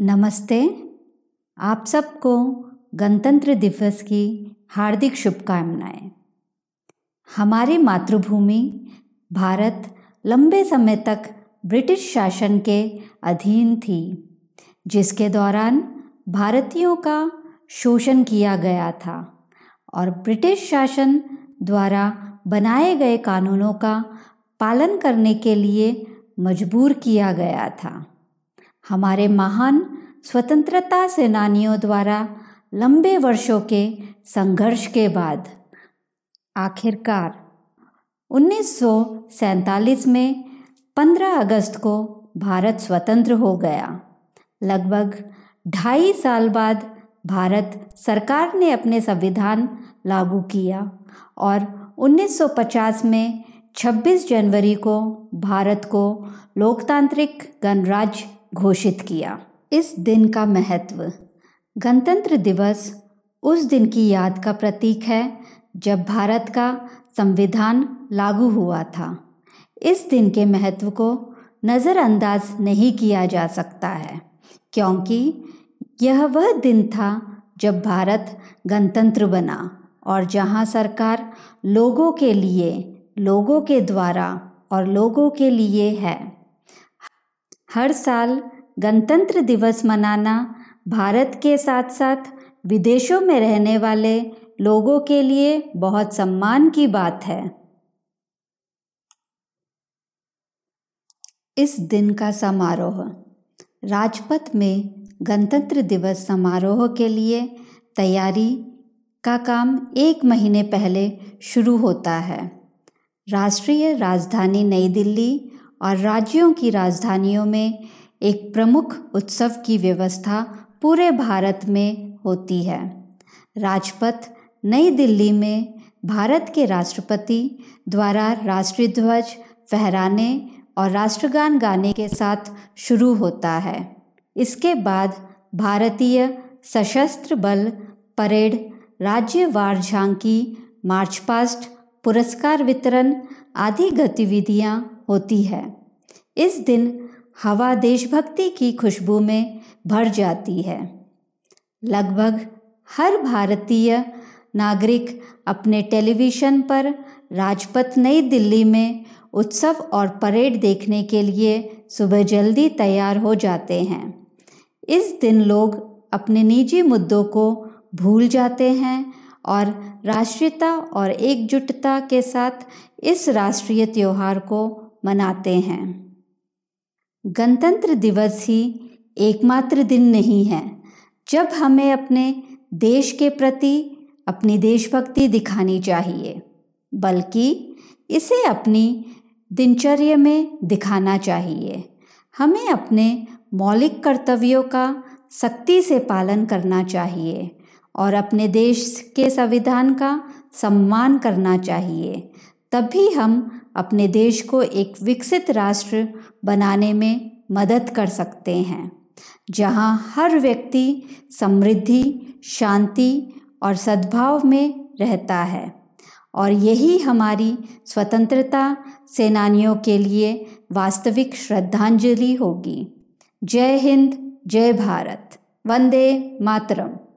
नमस्ते। आप सबको गणतंत्र दिवस की हार्दिक शुभकामनाएँ। हमारी मातृभूमि भारत लंबे समय तक ब्रिटिश शासन के अधीन थी, जिसके दौरान भारतीयों का शोषण किया गया था और ब्रिटिश शासन द्वारा बनाए गए कानूनों का पालन करने के लिए मजबूर किया गया था। हमारे महान स्वतंत्रता सेनानियों द्वारा लंबे वर्षों के संघर्ष के बाद, आखिरकार 1947 में 15 अगस्त को भारत स्वतंत्र हो गया। लगभग ढाई साल बाद भारत सरकार ने अपने संविधान लागू किया और 1950 में 26 जनवरी को भारत को लोकतांत्रिक गणराज्य घोषित किया। इस दिन का महत्व। गणतंत्र दिवस उस दिन की याद का प्रतीक है, जब भारत का संविधान लागू हुआ था। इस दिन के महत्व को नज़रअंदाज नहीं किया जा सकता है, क्योंकि यह वह दिन था जब भारत गणतंत्र बना और जहाँ सरकार लोगों के लिए, लोगों के द्वारा और लोगों के लिए है। हर साल गणतंत्र दिवस मनाना भारत के साथ साथ विदेशों में रहने वाले लोगों के लिए बहुत सम्मान की बात है। इस दिन का समारोह, राजपथ में गणतंत्र दिवस समारोह के लिए तैयारी का काम एक महीने पहले शुरू होता है। राष्ट्रीय राजधानी नई दिल्ली और राज्यों की राजधानियों में एक प्रमुख उत्सव की व्यवस्था पूरे भारत में होती है। राजपथ नई दिल्ली में भारत के राष्ट्रपति द्वारा राष्ट्रीय ध्वज फहराने और राष्ट्रगान गाने के साथ शुरू होता है। इसके बाद भारतीय सशस्त्र बल परेड राज्यवार झांकी मार्च पास्ट पुरस्कार वितरण आदि गतिविधियाँ होती है। इस दिन हवा देशभक्ति की खुशबू में भर जाती है। लगभग हर भारतीय नागरिक अपने टेलीविज़न पर राजपथ नई दिल्ली में उत्सव और परेड देखने के लिए सुबह जल्दी तैयार हो जाते हैं। इस दिन लोग अपने निजी मुद्दों को भूल जाते हैं और राष्ट्रीयता और एकजुटता के साथ इस राष्ट्रीय त्यौहार को मनाते हैं। गणतंत्र दिवस ही एकमात्र दिन नहीं है। जब हमें अपने देश के प्रति अपनी देशभक्ति दिखानी चाहिए, बल्कि इसे अपनी दिनचर्या में दिखाना चाहिए। हमें अपने मौलिक कर्तव्यों का सख्ती से पालन करना चाहिए और अपने देश के संविधान का सम्मान करना चाहिए। तभी हम अपने देश को एक विकसित राष्ट्र बनाने में मदद कर सकते हैं, जहाँ हर व्यक्ति समृद्धि, शांति और सद्भाव में रहता है। और यही हमारी स्वतंत्रता सेनानियों के लिए वास्तविक श्रद्धांजलि होगी। जय हिंद, जय भारत। वंदे मातरम।